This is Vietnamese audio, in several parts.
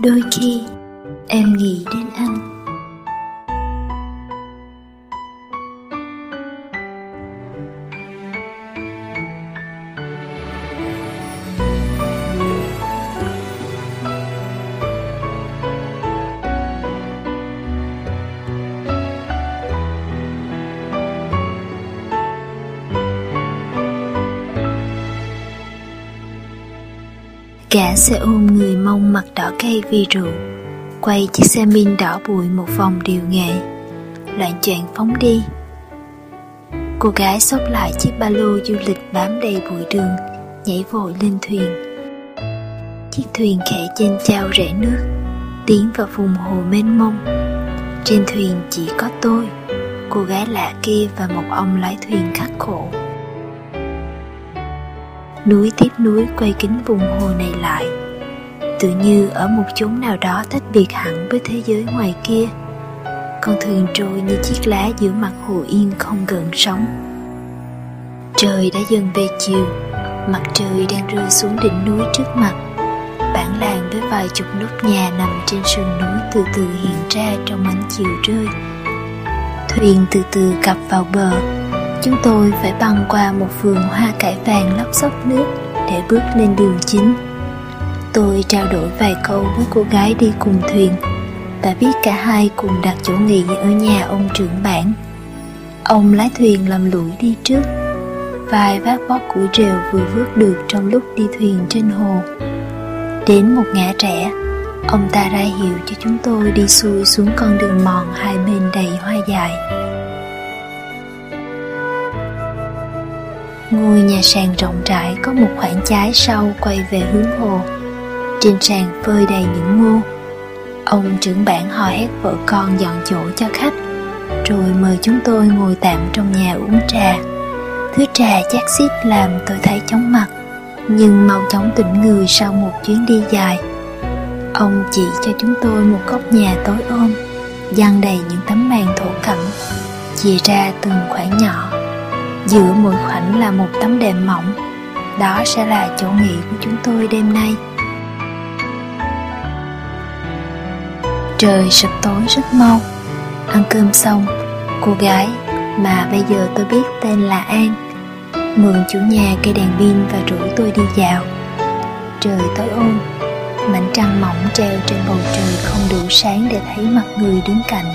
đôi khi em nghĩ đến anh. Cả xe ôm người mông mặt đỏ cây vì rượu. Quay chiếc xe min đỏ bụi một vòng điều nghệ. Loạn choạng phóng đi. Cô gái xốc lại chiếc ba lô du lịch bám đầy bụi đường, Nhảy vội lên thuyền. Chiếc thuyền khẽ trên trao rẽ nước, Tiến vào vùng hồ mênh mông. Trên thuyền chỉ có tôi, Cô gái lạ kia và một ông lái thuyền khắc khổ núi tiếp núi quay kính vùng hồ này lại. Tự như ở một chốn nào đó tách biệt hẳn với thế giới ngoài kia, con thuyền trôi như chiếc lá giữa mặt hồ yên không gợn sóng. Trời đã dần về chiều, mặt trời đang rơi xuống đỉnh núi trước mặt. Bản làng với vài chục nốt nhà nằm trên sườn núi từ từ hiện ra trong ánh chiều rơi. Thuyền từ từ cập vào bờ chúng tôi phải băng qua một vườn hoa cải vàng lóc xóc nước để bước lên đường chính. Tôi trao đổi vài câu với cô gái đi cùng thuyền. Và biết cả hai cùng đặt chỗ nghỉ ở nhà ông trưởng bản. Ông lái thuyền làm lũi đi trước. Vài vác bó củi rều vừa vớt được trong lúc đi thuyền trên hồ. Đến một ngã trẻ, ông ta ra hiệu cho chúng tôi đi xuôi xuống con đường mòn hai bên đầy hoa dại. Ngôi nhà sàn rộng rãi có một khoảng trái sau quay về hướng hồ. Trên sàn phơi đầy những ngô. Ông trưởng bản hò hét vợ con dọn chỗ cho khách, Rồi mời chúng tôi ngồi tạm trong nhà uống trà. Thứ trà chát xít làm tôi thấy chóng mặt, Nhưng mau chóng tỉnh người sau một chuyến đi dài. Ông chỉ cho chúng tôi một góc nhà tối ôm Dăng đầy những tấm màn thổ cẩm, Chia ra từng khoảng nhỏ giữa mỗi khoảnh là một tấm đệm mỏng. Đó sẽ là chỗ nghỉ của chúng tôi đêm nay. Trời sập tối rất mau. Ăn cơm xong, cô gái mà bây giờ tôi biết tên là an, mượn chủ nhà cây đèn pin và rủ tôi đi dạo. Trời tối ôm, mảnh trăng mỏng treo trên bầu trời không đủ sáng để thấy mặt người đứng cạnh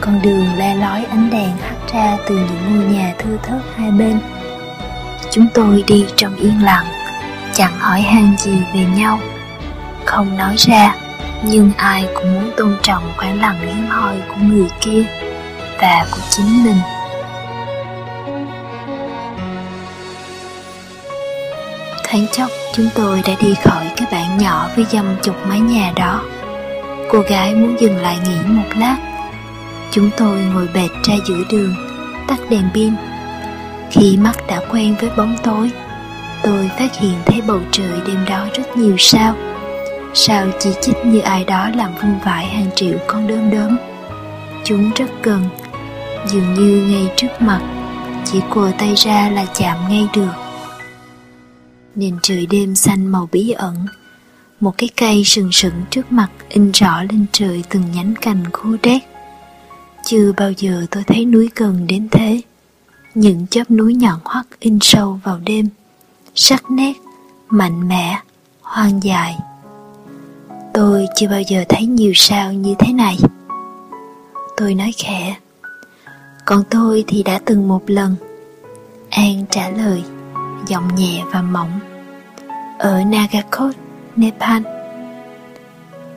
con đường le lói ánh đèn hắt ra từ những ngôi nhà thưa thớt hai bên. Chúng tôi đi trong yên lặng, chẳng hỏi han gì về nhau. Không nói ra, nhưng ai cũng muốn tôn trọng khoảng lặng hiếm hoi của người kia và của chính mình. Thoáng chốc, chúng tôi đã đi khỏi cái bản nhỏ với dăm chục mái nhà đó. Cô gái muốn dừng lại nghỉ một lát chúng tôi ngồi bệt ra giữa đường, tắt đèn pin. Khi mắt đã quen với bóng tối, tôi phát hiện thấy bầu trời đêm đó rất nhiều sao. Sao chỉ chích như ai đó làm vung vãi hàng triệu con đơm đớm. chúng rất gần, dường như ngay trước mặt, chỉ quờ tay ra là chạm ngay được. Nền trời đêm xanh màu bí ẩn, một cái cây sừng sững trước mặt in rõ lên trời từng nhánh cành khô đét chưa bao giờ tôi thấy núi gần đến thế. Những chóp núi nhọn hoắt in sâu vào đêm, sắc nét, mạnh mẽ, hoang dại. Tôi chưa bao giờ thấy nhiều sao như thế này. Tôi nói khẽ, còn tôi thì đã từng một lần. An trả lời, giọng nhẹ và mỏng, ở nagakot, nepal.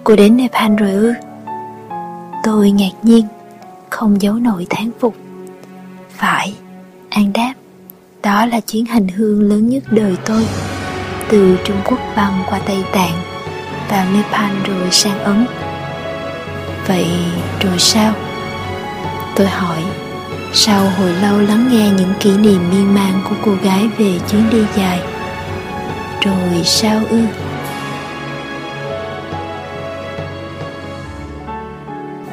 Cô đến nepal rồi ư? Tôi ngạc nhiên không giấu nổi thán phục. Phải, an đáp, đó là chuyến hành hương lớn nhất đời tôi. Từ trung quốc băng qua tây tạng, vào nepal rồi sang ấn. Vậy rồi sao? Tôi hỏi, sau hồi lâu lắng nghe những kỷ niệm miên man của cô gái về chuyến đi dài, rồi sao ư?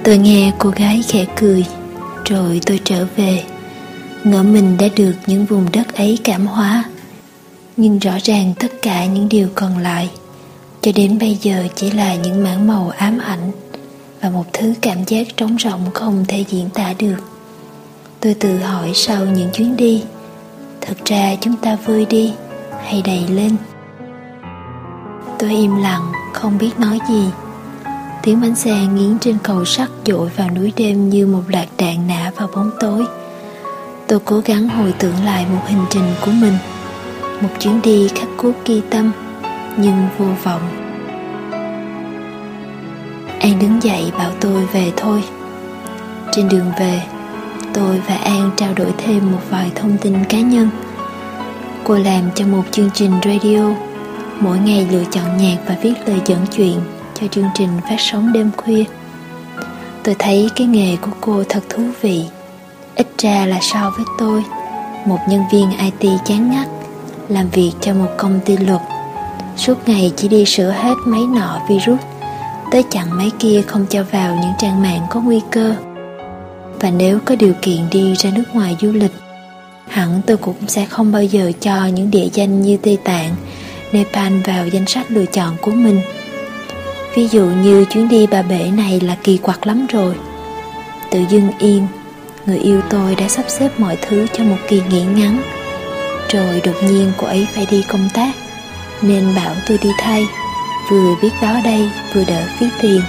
Tôi nghe cô gái khẽ cười, rồi tôi trở về. Ngỡ mình đã được những vùng đất ấy cảm hóa. Nhưng rõ ràng tất cả những điều còn lại, cho đến bây giờ chỉ là những mảng màu ám ảnh và một thứ cảm giác trống rỗng không thể diễn tả được. Tôi tự hỏi sau những chuyến đi, thật ra chúng ta vơi đi hay đầy lên? Tôi im lặng, không biết nói gì tiếng bánh xe nghiến trên cầu sắt dội vào núi đêm như một lạc đạn nã vào bóng tối. Tôi cố gắng hồi tưởng lại một hành trình của mình, một chuyến đi khắc cốt ghi tâm, nhưng vô vọng. An đứng dậy bảo tôi về thôi. Trên đường về, tôi và an trao đổi thêm một vài thông tin cá nhân. Cô làm cho một chương trình radio, mỗi ngày lựa chọn nhạc và viết lời dẫn chuyện cho chương trình phát sóng đêm khuya. Tôi thấy cái nghề của cô thật thú vị. Ít ra là so với tôi, một nhân viên it chán ngắt, làm việc cho một công ty luật. Suốt ngày chỉ đi sửa hết máy nọ virus, tới chặn máy kia không cho vào những trang mạng có nguy cơ. Và nếu có điều kiện đi ra nước ngoài du lịch, hẳn tôi cũng sẽ không bao giờ cho những địa danh như tây tạng, nepal vào danh sách lựa chọn của mình ví dụ như chuyến đi bà bể này là kỳ quặc lắm rồi. Tự dưng yên người yêu tôi đã sắp xếp mọi thứ cho một kỳ nghỉ ngắn. Rồi đột nhiên cô ấy phải đi công tác, nên bảo tôi đi thay, vừa biết đó đây, vừa đỡ phí tiền.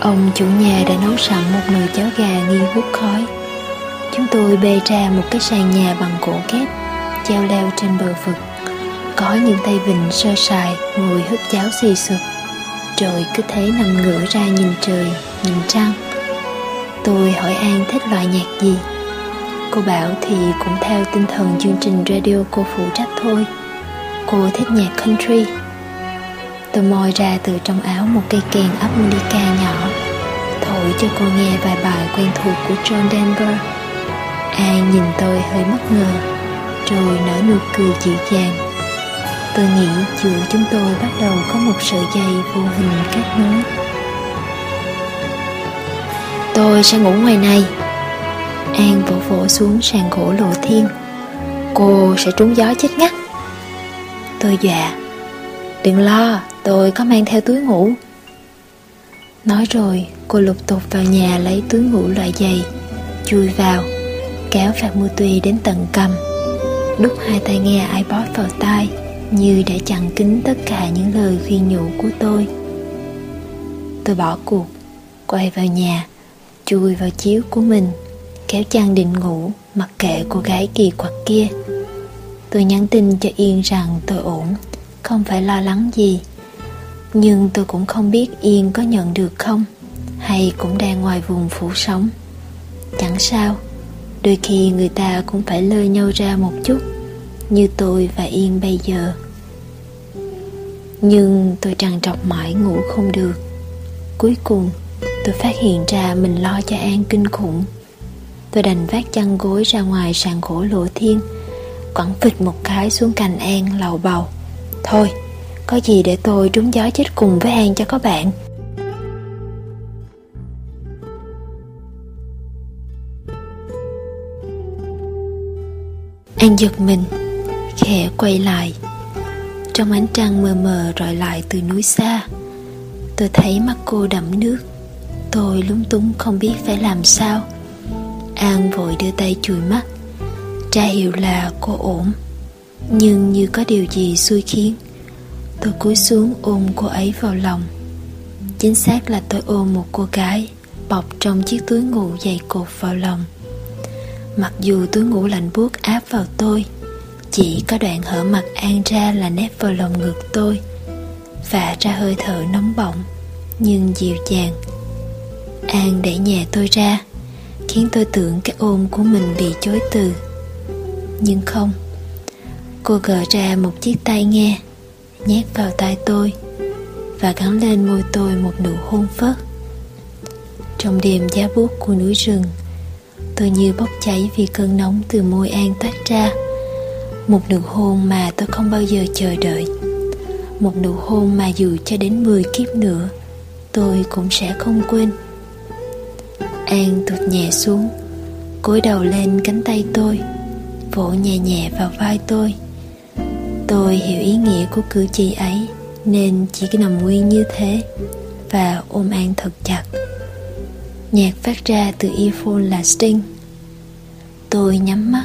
Ông chủ nhà đã nấu sẵn một nồi cháo gà nghi hút khói. Chúng tôi bê ra một cái sàn nhà bằng gỗ kép treo leo trên bờ vực. Có những tay vịnh sơ sài ngồi húp cháo xì sụp. Rồi cứ thế nằm ngửa ra nhìn trời, nhìn trăng. Tôi hỏi an thích loại nhạc gì? Cô bảo thì cũng theo tinh thần chương trình radio cô phụ trách thôi. Cô thích nhạc country. Tôi moi ra từ trong áo một cây kèn harmonica nhỏ. Thổi cho cô nghe vài bài quen thuộc của john denver. An nhìn tôi hơi bất ngờ rồi nở nụ cười dịu dàng. Tôi nghĩ giữa chúng tôi bắt đầu có một sợi dây vô hình kết nối. Tôi sẽ ngủ ngoài này. An vỗ vỗ xuống sàn gỗ lộ thiên. Cô sẽ trúng gió chết ngắt. Tôi dọa. Đừng lo, tôi có mang theo túi ngủ. Nói rồi, cô lục tục vào nhà lấy túi ngủ loại dày chui vào, kéo phạt mưa tùy đến tận cầm đút hai tay nghe ipod vào tai, như để chặn kín tất cả những lời khuyên nhủ của tôi. Tôi bỏ cuộc, quay vào nhà, chui vào chiếu của mình, kéo chăn định ngủ mặc kệ cô gái kỳ quặc kia. Tôi nhắn tin cho yên rằng tôi ổn, không phải lo lắng gì. Nhưng tôi cũng không biết yên có nhận được không, hay cũng đang ngoài vùng phủ sống chẳng sao đôi khi người ta cũng phải lơi nhau ra một chút, như tôi và yên bây giờ. Nhưng tôi trằn trọc mãi ngủ không được. Cuối cùng, tôi phát hiện ra mình lo cho an kinh khủng. Tôi đành vác chăn gối ra ngoài sàn gỗ lộ thiên, quẳng phịch một cái xuống cành an lầu bầu. Thôi, có gì để tôi trúng gió chết cùng với an cho có bạn. An giật mình, khẽ quay lại. Trong ánh trăng mờ mờ rọi lại từ núi xa, tôi thấy mắt cô đẫm nước. Tôi lúng túng không biết phải làm sao. An vội đưa tay chùi mắt tra hiệu là cô ổn. Nhưng như có điều gì xui khiến, tôi cúi xuống ôm cô ấy vào lòng. Chính xác là tôi ôm một cô gái bọc trong chiếc túi ngủ dày cột vào lòng mặc dù túi ngủ lạnh buốt áp vào tôi, chỉ có đoạn hở mặt an ra là nép vào lồng ngực tôi, và ra hơi thở nóng bỏng, nhưng dịu dàng. An đẩy nhẹ tôi ra, khiến tôi tưởng cái ôm của mình bị chối từ. Nhưng không, cô gỡ ra một chiếc tai nghe, nhét vào tai tôi, và gắn lên môi tôi một nụ hôn phớt. Trong đêm giá buốt của núi rừng tôi như bốc cháy vì cơn nóng từ môi an toát ra. Một nụ hôn mà tôi không bao giờ chờ đợi. Một nụ hôn mà dù cho đến 10 kiếp nữa, tôi cũng sẽ không quên. An tụt nhẹ xuống, cúi đầu lên cánh tay tôi, vỗ nhẹ nhẹ vào vai tôi. Tôi hiểu ý nghĩa của cử chỉ ấy, nên chỉ nằm nguyên như thế và ôm an thật chặt. Nhạc phát ra từ earphone là sting tôi nhắm mắt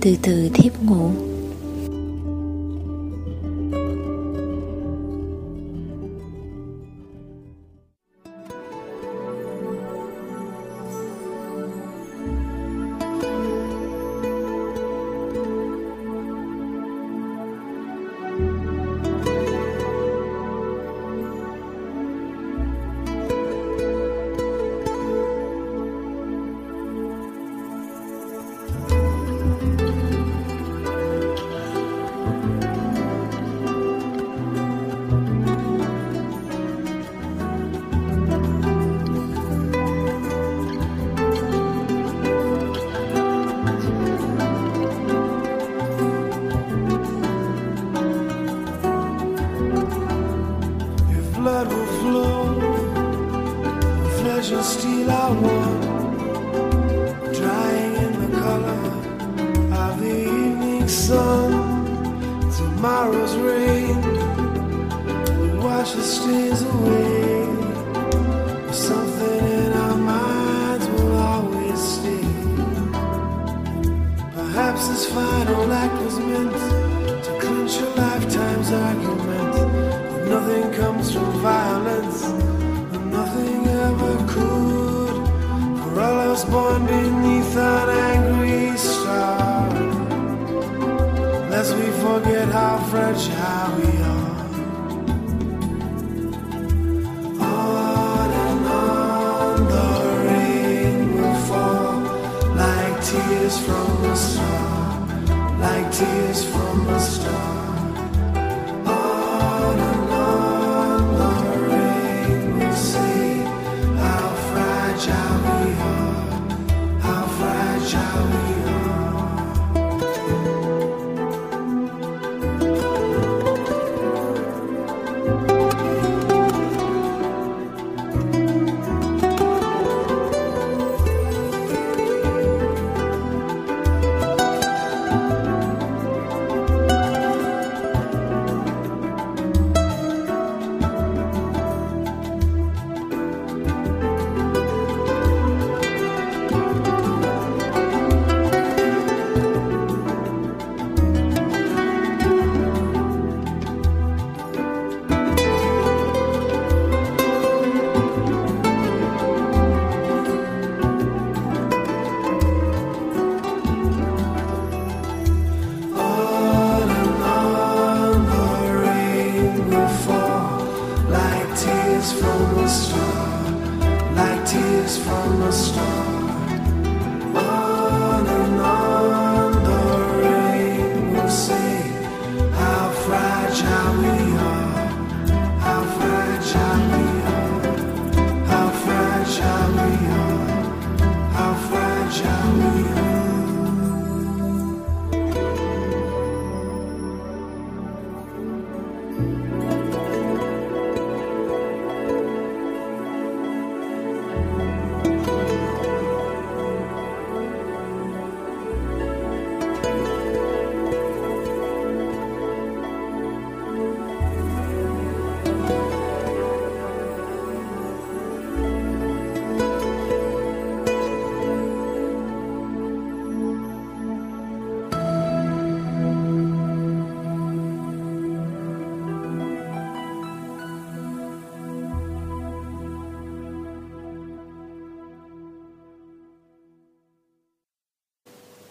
từ từ thiếp ngủ. Something tears from the stomach.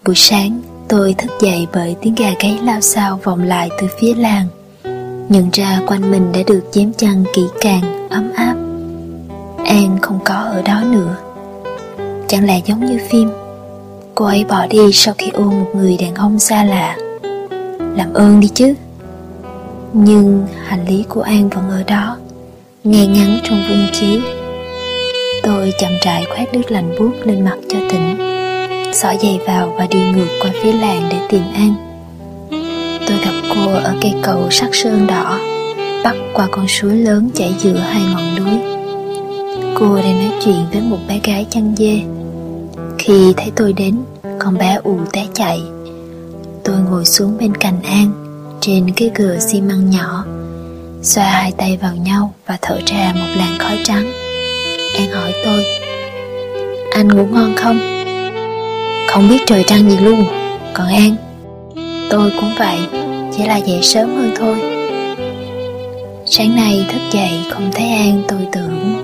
Buổi sáng, tôi thức dậy bởi tiếng gà gáy lao xao vọng lại từ phía làng. Nhận ra quanh mình đã được chém chăn kỹ càng, ấm áp. An không có ở đó nữa. Chẳng lẽ giống như phim, cô ấy bỏ đi sau khi ôm một người đàn ông xa lạ. Làm ơn đi chứ. Nhưng hành lý của An vẫn ở đó, ngay ngắn trong vung chiếu. Tôi chậm rãi khoét nước lạnh buốt lên mặt cho tỉnh xỏ giày vào và đi ngược qua phía làng để tìm ăn Tôi gặp cô ở cây cầu sắc sơn đỏ, bắc qua con suối lớn chảy giữa hai ngọn núi. Cô đang nói chuyện với một bé gái chăn dê. Khi thấy tôi đến, con bé ù té chạy, tôi ngồi xuống bên cạnh An Trên cái gừa xi măng nhỏ Xoa hai tay vào nhau Và thở ra một làn khói trắng An hỏi tôi Anh ngủ ngon không? Không biết trời trăng gì luôn. Còn An, Tôi cũng vậy. Chỉ là dậy sớm hơn thôi. Sáng nay thức dậy không thấy An, tôi tưởng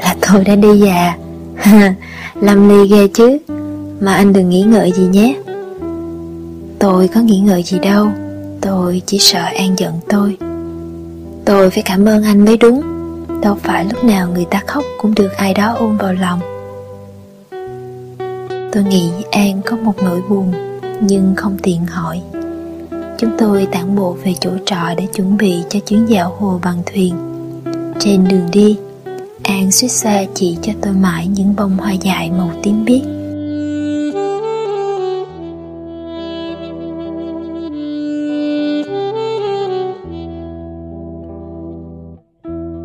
Là tôi đã đi già. Lâm ly ghê chứ. Mà anh đừng nghĩ ngợi gì nhé. Tôi có nghĩ ngợi gì đâu. Tôi chỉ sợ An giận tôi. Tôi phải cảm ơn anh mới đúng. Đâu phải lúc nào người ta khóc Cũng được ai đó ôm vào lòng. Tôi nghĩ An có một nỗi buồn Nhưng không tiện hỏi. Chúng tôi tản bộ về chỗ trọ Để chuẩn bị cho chuyến dạo hồ bằng thuyền. Trên đường đi An suýt xa chỉ cho tôi mãi những bông hoa dại màu tím biếc.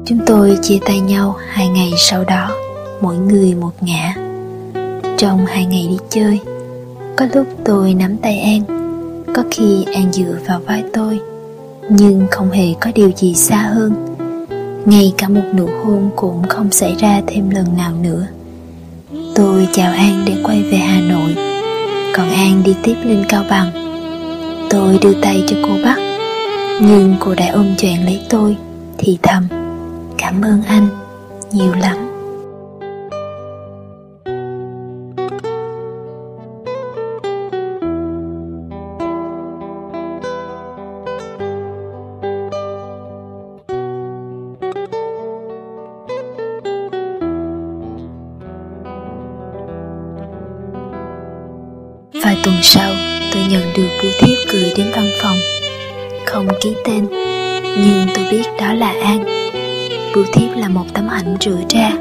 Chúng tôi chia tay nhau hai ngày sau đó, mỗi người một ngã. Trong hai ngày đi chơi, có lúc tôi nắm tay An, có khi An dựa vào vai tôi, nhưng không hề có điều gì xa hơn. Ngay cả một nụ hôn cũng không xảy ra thêm lần nào nữa. Tôi chào An để quay về Hà Nội, còn An đi tiếp lên Cao Bằng. Tôi đưa tay cho cô bắt, nhưng cô đã ôm choàng lấy tôi, thì thầm cảm ơn anh nhiều lắm là An. Bưu thiếp là một tấm ảnh rửa ra,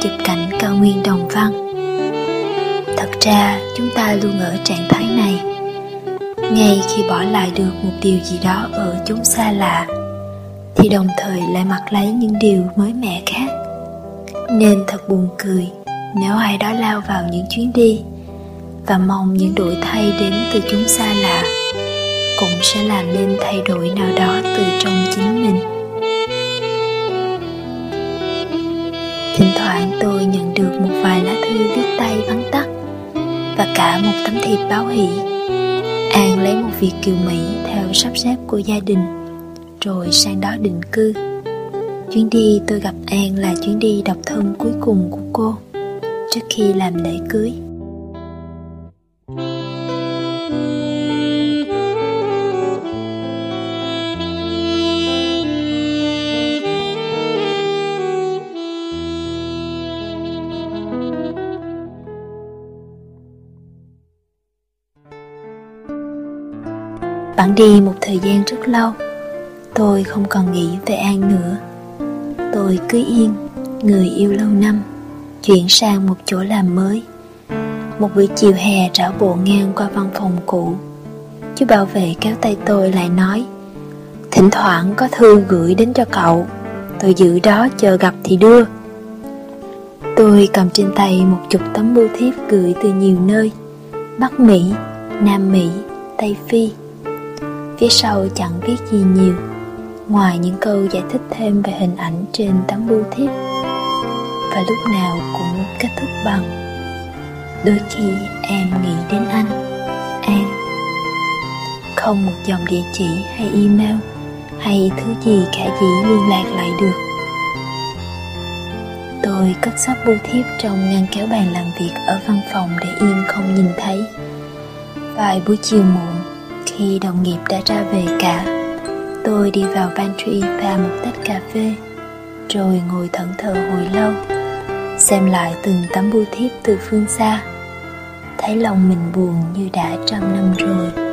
Chụp cảnh cao nguyên đồng văn. Thật ra, chúng ta luôn ở trạng thái này. Ngay khi bỏ lại được một điều gì đó ở chúng xa lạ, Thì đồng thời lại mặc lấy những điều mới mẻ khác. Nên thật buồn cười nếu ai đó lao vào những chuyến đi Và mong những đổi thay đến từ chúng xa lạ Cũng sẽ làm nên thay đổi nào đó từ trong chính mình. Thỉnh thoảng tôi nhận được một vài lá thư viết tay vắn tắt Và cả một tấm thiệp báo hỷ. An lấy một việc kiều Mỹ theo sắp xếp của gia đình, Rồi sang đó định cư. Chuyến đi tôi gặp An là chuyến đi độc thân cuối cùng của cô Trước khi làm lễ cưới. Đi một thời gian rất lâu. Tôi không còn nghĩ về An nữa. Tôi cứ yên Người yêu lâu năm Chuyển sang một chỗ làm mới. Một buổi chiều hè rảo bộ ngang qua văn phòng cũ. Chú bảo vệ kéo tay tôi lại nói Thỉnh thoảng có thư gửi đến cho cậu Tôi giữ đó chờ gặp thì đưa. Tôi cầm trên tay một chục tấm bưu thiếp gửi từ nhiều nơi Bắc Mỹ, Nam Mỹ, Tây Phi. Phía sau chẳng viết gì nhiều, Ngoài những câu giải thích thêm về hình ảnh trên tấm bưu thiếp. Và lúc nào cũng kết thúc bằng, Đôi khi em nghĩ đến anh An Không một dòng địa chỉ hay email Hay thứ gì cả dĩ liên lạc lại được. Tôi cất sắp bưu thiếp trong ngăn kéo bàn làm việc ở văn phòng để yên không nhìn thấy. Vài buổi chiều muộn khi đồng nghiệp đã ra về cả. Tôi đi vào pantry pha một tách cà phê, rồi ngồi thẫn thờ hồi lâu, xem lại từng tấm bưu thiếp từ phương xa. Thấy lòng mình buồn như đã trăm năm rồi.